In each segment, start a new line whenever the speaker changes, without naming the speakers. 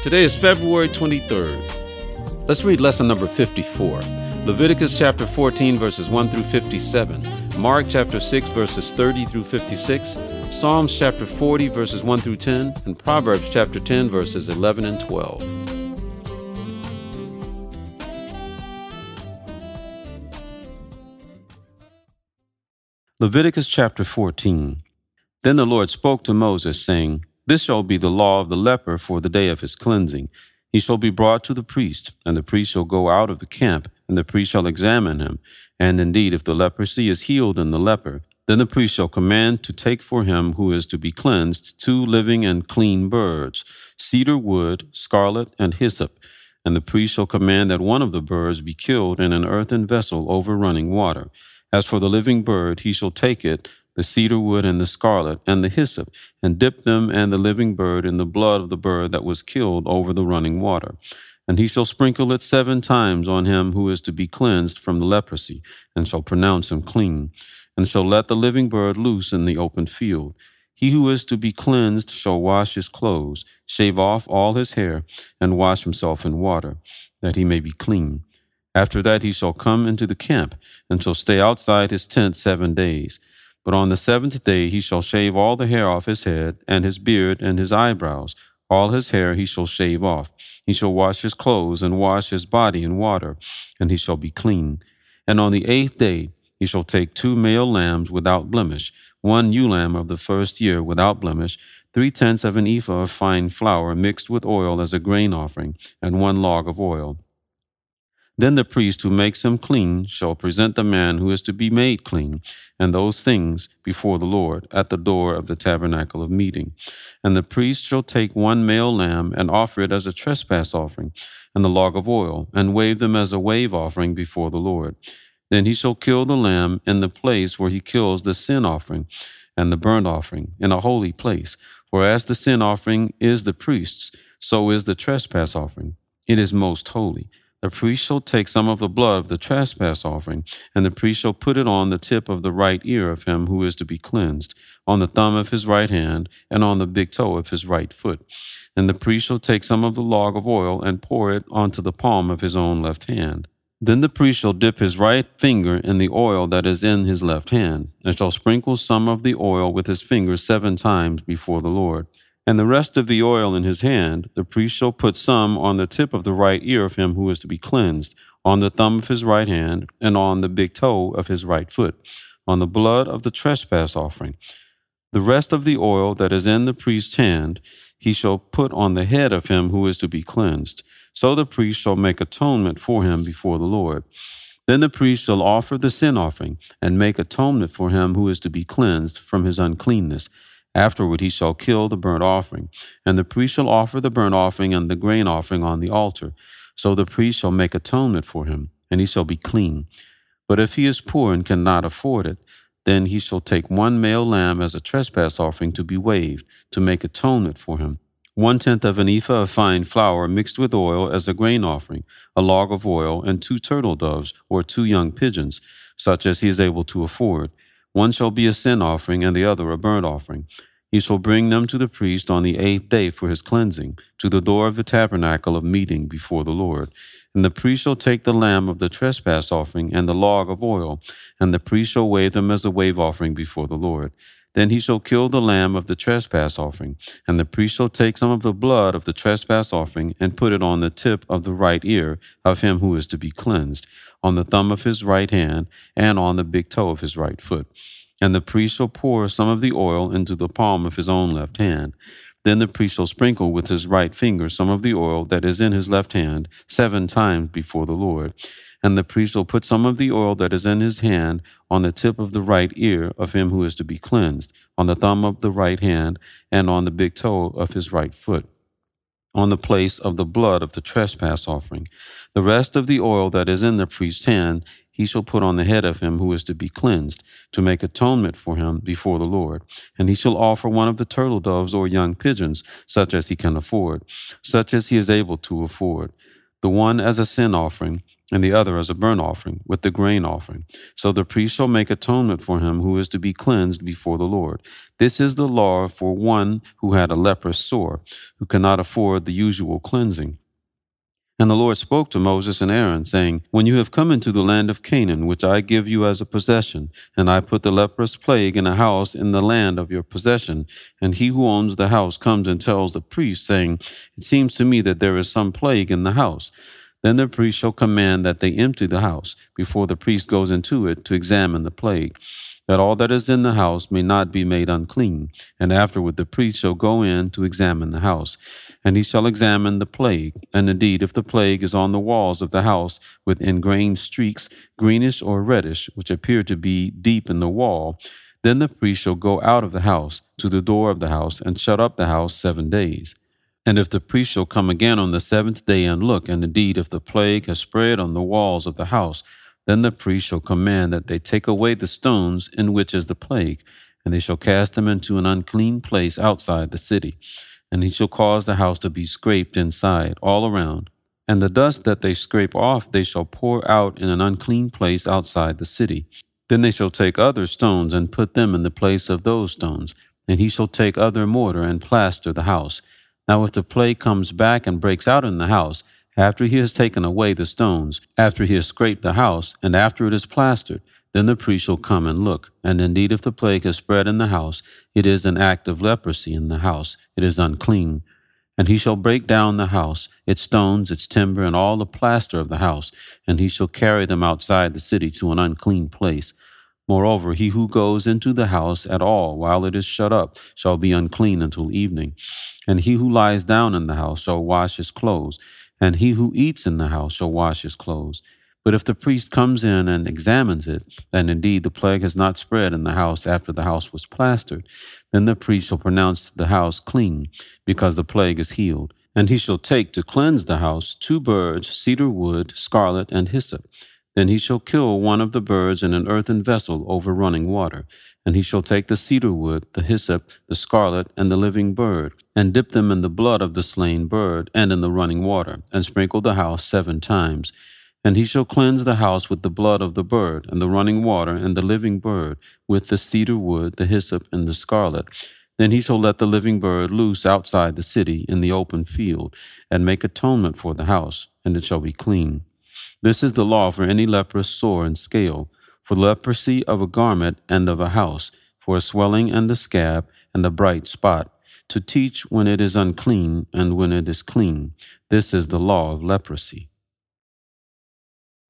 Today is February 23rd. Let's read lesson number 54. Leviticus chapter 14, verses 1 through 57, Mark chapter 6, verses 30 through 56, Psalms chapter 40, verses 1 through 10, and Proverbs chapter 10, verses 11 and 12. Leviticus chapter 14. Then the Lord spoke to Moses, saying, This shall be the law of the leper for the day of his cleansing. He shall be brought to the priest, and the priest shall go out of the camp and the priest shall examine him. And indeed, if the leprosy is healed in the leper, then the priest shall command to take for him who is to be cleansed two living and clean birds, cedar wood, scarlet, and hyssop. And the priest shall command that one of the birds be killed in an earthen vessel over running water. As for the living bird, he shall take it, the cedar wood and the scarlet and the hyssop, and dip them and the living bird in the blood of the bird that was killed over the running water. And he shall sprinkle it seven times on him who is to be cleansed from the leprosy, and shall pronounce him clean, and shall let the living bird loose in the open field. He who is to be cleansed shall wash his clothes, shave off all his hair, and wash himself in water, that he may be clean. After that he shall come into the camp, and shall stay outside his tent seven days. But on the seventh day he shall shave all the hair off his head, and his beard, and his eyebrows all his hair he shall shave off. He shall wash his clothes and wash his body in water, and he shall be clean. And on the eighth day he shall take two male lambs without blemish, one ewe lamb of the first year without blemish, three tenths of an ephah of fine flour mixed with oil as a grain offering, and one log of oil. Then the priest who makes him clean shall present the man who is to be made clean, and those things before the Lord at the door of the tabernacle of meeting. And the priest shall take one male lamb and offer it as a trespass offering, and the log of oil, and wave them as a wave offering before the Lord. Then he shall kill the lamb in the place where he kills the sin offering and the burnt offering, in a holy place. For as the sin offering is the priest's, so is the trespass offering. It is most holy. The priest shall take some of the blood of the trespass offering, and the priest shall put it on the tip of the right ear of him who is to be cleansed, on the thumb of his right hand, and on the big toe of his right foot. And the priest shall take some of the log of oil and pour it onto the palm of his own left hand. Then the priest shall dip his right finger in the oil that is in his left hand, and shall sprinkle some of the oil with his finger seven times before the Lord. And the rest of the oil in his hand, the priest shall put some on the tip of the right ear of him who is to be cleansed, on the thumb of his right hand, and on the big toe of his right foot, on the blood of the trespass offering. The rest of the oil that is in the priest's hand, he shall put on the head of him who is to be cleansed. So the priest shall make atonement for him before the Lord. Then the priest shall offer the sin offering, and make atonement for him who is to be cleansed from his uncleanness Afterward he shall kill the burnt offering, and the priest shall offer the burnt offering and the grain offering on the altar. So the priest shall make atonement for him, and he shall be clean. But if he is poor and cannot afford it, then he shall take one male lamb as a trespass offering to be waved, to make atonement for him. One tenth of an ephah of fine flour mixed with oil as a grain offering, a log of oil, and two turtle doves or two young pigeons, such as he is able to afford. One shall be a sin offering, and the other a burnt offering. He shall bring them to the priest on the eighth day for his cleansing, to the door of the tabernacle of meeting before the Lord. And the priest shall take the lamb of the trespass offering and the log of oil, and the priest shall wave them as a wave offering before the Lord. Then he shall kill the lamb of the trespass offering, and the priest shall take some of the blood of the trespass offering and put it on the tip of the right ear of him who is to be cleansed, on the thumb of his right hand, and on the big toe of his right foot. And the priest shall pour some of the oil into the palm of his own left hand. Then the priest shall sprinkle with his right finger some of the oil that is in his left hand seven times before the Lord. And the priest shall put some of the oil that is in his hand on the tip of the right ear of him who is to be cleansed, on the thumb of the right hand, and on the big toe of his right foot. on the place of the blood of the trespass offering. The rest of the oil that is in the priest's hand he shall put on the head of him who is to be cleansed, to make atonement for him before the Lord. And he shall offer one of the turtle doves or young pigeons, such as he can afford, such as he is able to afford, the one as a sin offering, and the other as a burnt offering, with the grain offering. So the priest shall make atonement for him who is to be cleansed before the Lord. This is the law for one who had a leprous sore, who cannot afford the usual cleansing. And the Lord spoke to Moses and Aaron, saying, When you have come into the land of Canaan, which I give you as a possession, and I put the leprous plague in a house in the land of your possession, and he who owns the house comes and tells the priest, saying, It seems to me that there is some plague in the house. Then the priest shall command that they empty the house before the priest goes into it to examine the plague that all that is in the house may not be made unclean. And afterward the priest shall go in to examine the house. And he shall examine the plague. And indeed, if the plague is on the walls of the house with ingrained streaks, greenish or reddish, which appear to be deep in the wall, then the priest shall go out of the house to the door of the house and shut up the house seven days. And if the priest shall come again on the seventh day and look, and indeed if the plague has spread on the walls of the house, then the priest shall command that they take away the stones in which is the plague, and they shall cast them into an unclean place outside the city. And he shall cause the house to be scraped inside, all around. And the dust that they scrape off they shall pour out in an unclean place outside the city. Then they shall take other stones and put them in the place of those stones. And he shall take other mortar and plaster the house. Now if the plague comes back and breaks out in the house, after he has taken away the stones, after he has scraped the house, and after it is plastered, then the priest shall come and look. And indeed, if the plague has spread in the house, it is an act of leprosy in the house, it is unclean. And he shall break down the house, its stones, its timber, and all the plaster of the house, and he shall carry them outside the city to an unclean place. Moreover, he who goes into the house at all while it is shut up shall be unclean until evening. And he who lies down in the house shall wash his clothes, and he who eats in the house shall wash his clothes. But if the priest comes in and examines it, and indeed the plague has not spread in the house after the house was plastered, then the priest shall pronounce the house clean, because the plague is healed. And he shall take to cleanse the house two birds, cedar wood, scarlet, and hyssop. Then he shall kill one of the birds in an earthen vessel over running water. And he shall take the cedar wood, the hyssop, the scarlet, and the living bird, and dip them in the blood of the slain bird, and in the running water, and sprinkle the house seven times. And he shall cleanse the house with the blood of the bird, and the running water, and the living bird, with the cedar wood, the hyssop, and the scarlet. Then he shall let the living bird loose outside the city in the open field, and make atonement for the house, and it shall be clean. This is the law for any leprous sore and scale for leprosy of a garment and of a house, for a swelling and a scab and a bright spot, to teach when it is unclean and when it is clean. This is the law of leprosy.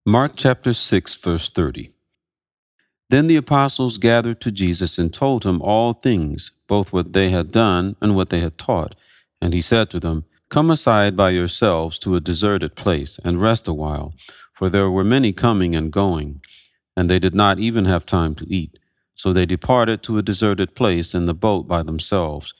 Mark chapter 6, verse 30. Then the apostles gathered to Jesus and told him all things, both what they had done and what they had taught. And he said to them, Come aside by yourselves to a deserted place and rest a while, for there were many coming and going and they did not even have time to eat. So they departed to a deserted place in the boat by themselves.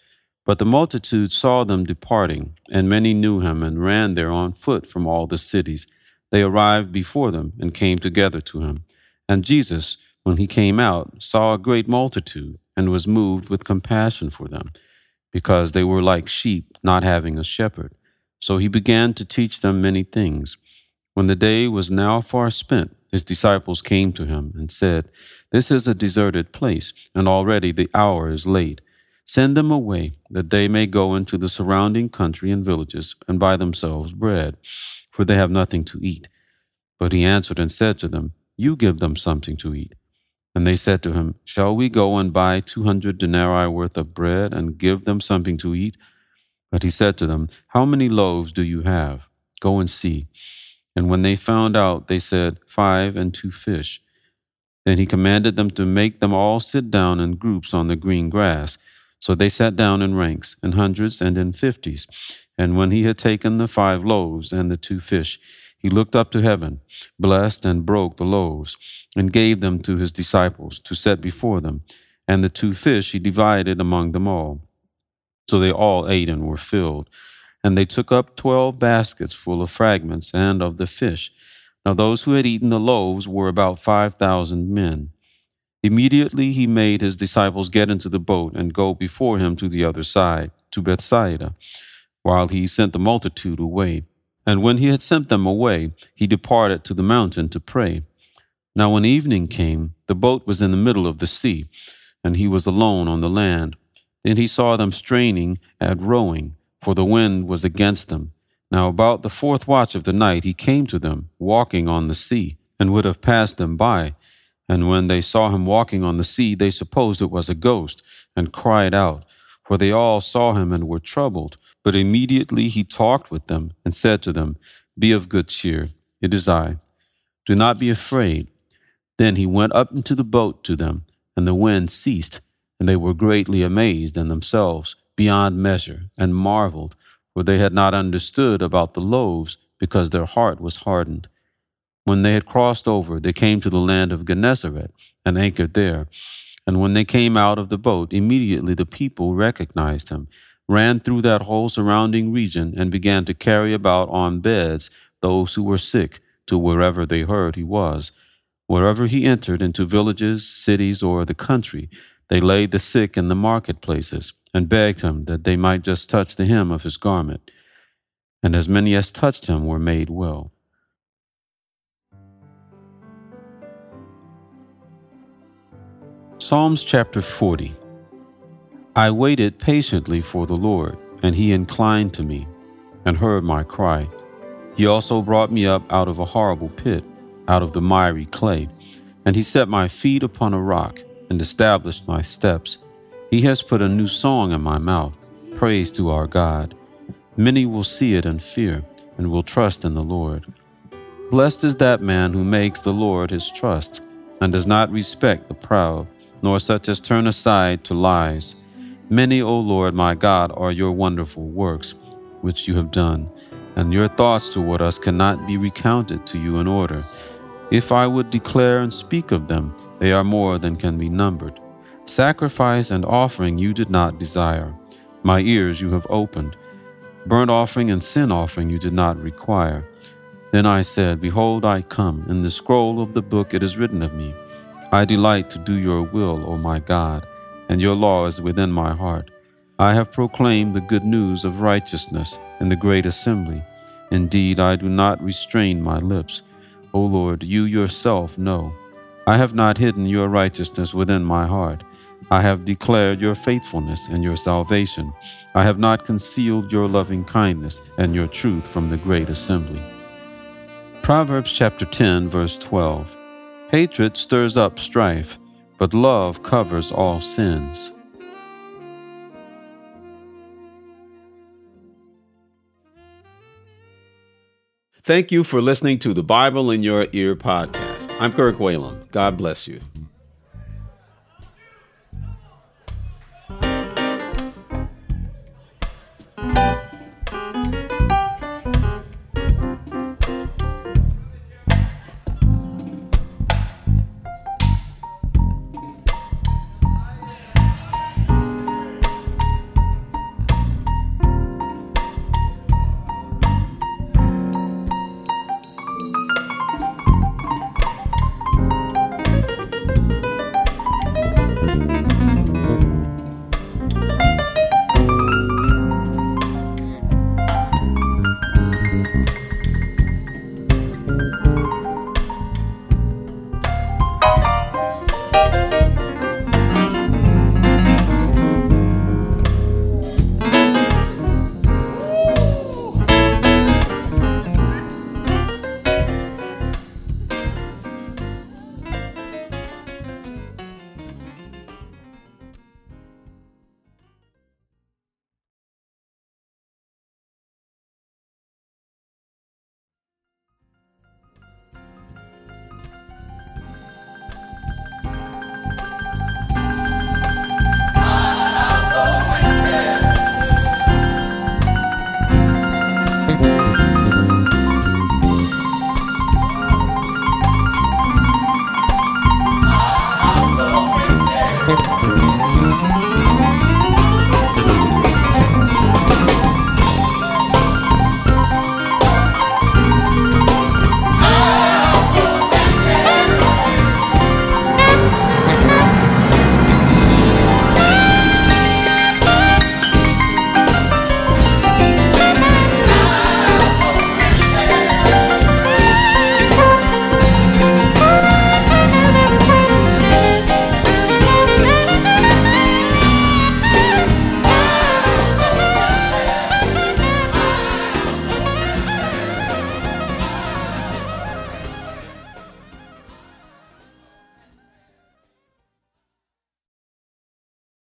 But the multitude saw them departing, and many knew him and ran there on foot from all the cities. They arrived before them and came together to him. And Jesus, when he came out, saw a great multitude and was moved with compassion for them, because they were like sheep not having a shepherd. So he began to teach them many things. When the day was now far spent, his disciples came to him and said, This is a deserted place, and already the hour is late. Send them away, that they may go into the surrounding country and villages and buy themselves bread, for they have nothing to eat. But he answered and said to them, You give them something to eat. And they said to him, Shall we go and buy two hundred denarii worth of bread and give them something to eat? But he said to them, How many loaves do you have? Go and see. And when they found out, they said, Five and two fish. Then he commanded them to make them all sit down in groups on the green grass. So they sat down in ranks, in hundreds and in fifties. And when he had taken the five loaves and the two fish, he looked up to heaven, blessed and broke the loaves, and gave them to his disciples to set before them. And the two fish he divided among them all. So they all ate and were filled. And they took up twelve baskets full of fragments and of the fish. Now those who had eaten the loaves were about five thousand men. Immediately he made his disciples get into the boat and go before him to the other side, to Bethsaida, while he sent the multitude away. And when he had sent them away, he departed to the mountain to pray. Now when evening came, the boat was in the middle of the sea, and he was alone on the land. Then he saw them straining at rowing, for the wind was against them. Now about the fourth watch of the night he came to them, walking on the sea, and would have passed them by. And when they saw him walking on the sea, they supposed it was a ghost, and cried out, for they all saw him and were troubled. But immediately he talked with them, and said to them, Be of good cheer, it is I. Do not be afraid. Then he went up into the boat to them, and the wind ceased, and they were greatly amazed in themselves beyond measure, and marveled, for they had not understood about the loaves, because their heart was hardened. When they had crossed over, they came to the land of Gennesaret and anchored there. And when they came out of the boat, immediately the people recognized him, ran through that whole surrounding region, and began to carry about on beds those who were sick to wherever they heard he was. Wherever he entered into villages, cities, or the country, they laid the sick in the marketplaces and begged him that they might just touch the hem of his garment. And as many as touched him were made well. Psalms chapter 40 I waited patiently for the Lord, and he inclined to me and heard my cry. He also brought me up out of a horrible pit, out of the miry clay, and he set my feet upon a rock and established my steps. He has put a new song in my mouth, praise to our God. Many will see it and fear, and will trust in the Lord. Blessed is that man who makes the Lord his trust, and does not respect the proud nor such as turn aside to lies. Many, O Lord my God, are your wonderful works which you have done, and your thoughts toward us cannot be recounted to you in order. If I would declare and speak of them, they are more than can be numbered. Sacrifice and offering you did not desire. My ears you have opened. Burnt offering and sin offering you did not require. Then I said, Behold, I come. In the scroll of the book it is written of me. I delight to do your will, O my God, and your law is within my heart. I have proclaimed the good news of righteousness in the great assembly. Indeed, I do not restrain my lips. O Lord, you yourself know. I have not hidden your righteousness within my heart. I have declared your faithfulness and your salvation. I have not concealed your loving kindness and your truth from the great assembly. Proverbs chapter 10, verse 12. Hatred stirs up strife, but love covers all sins. Thank you for listening to the Bible in Your Ear podcast. I'm Kirk Whalum. God bless you.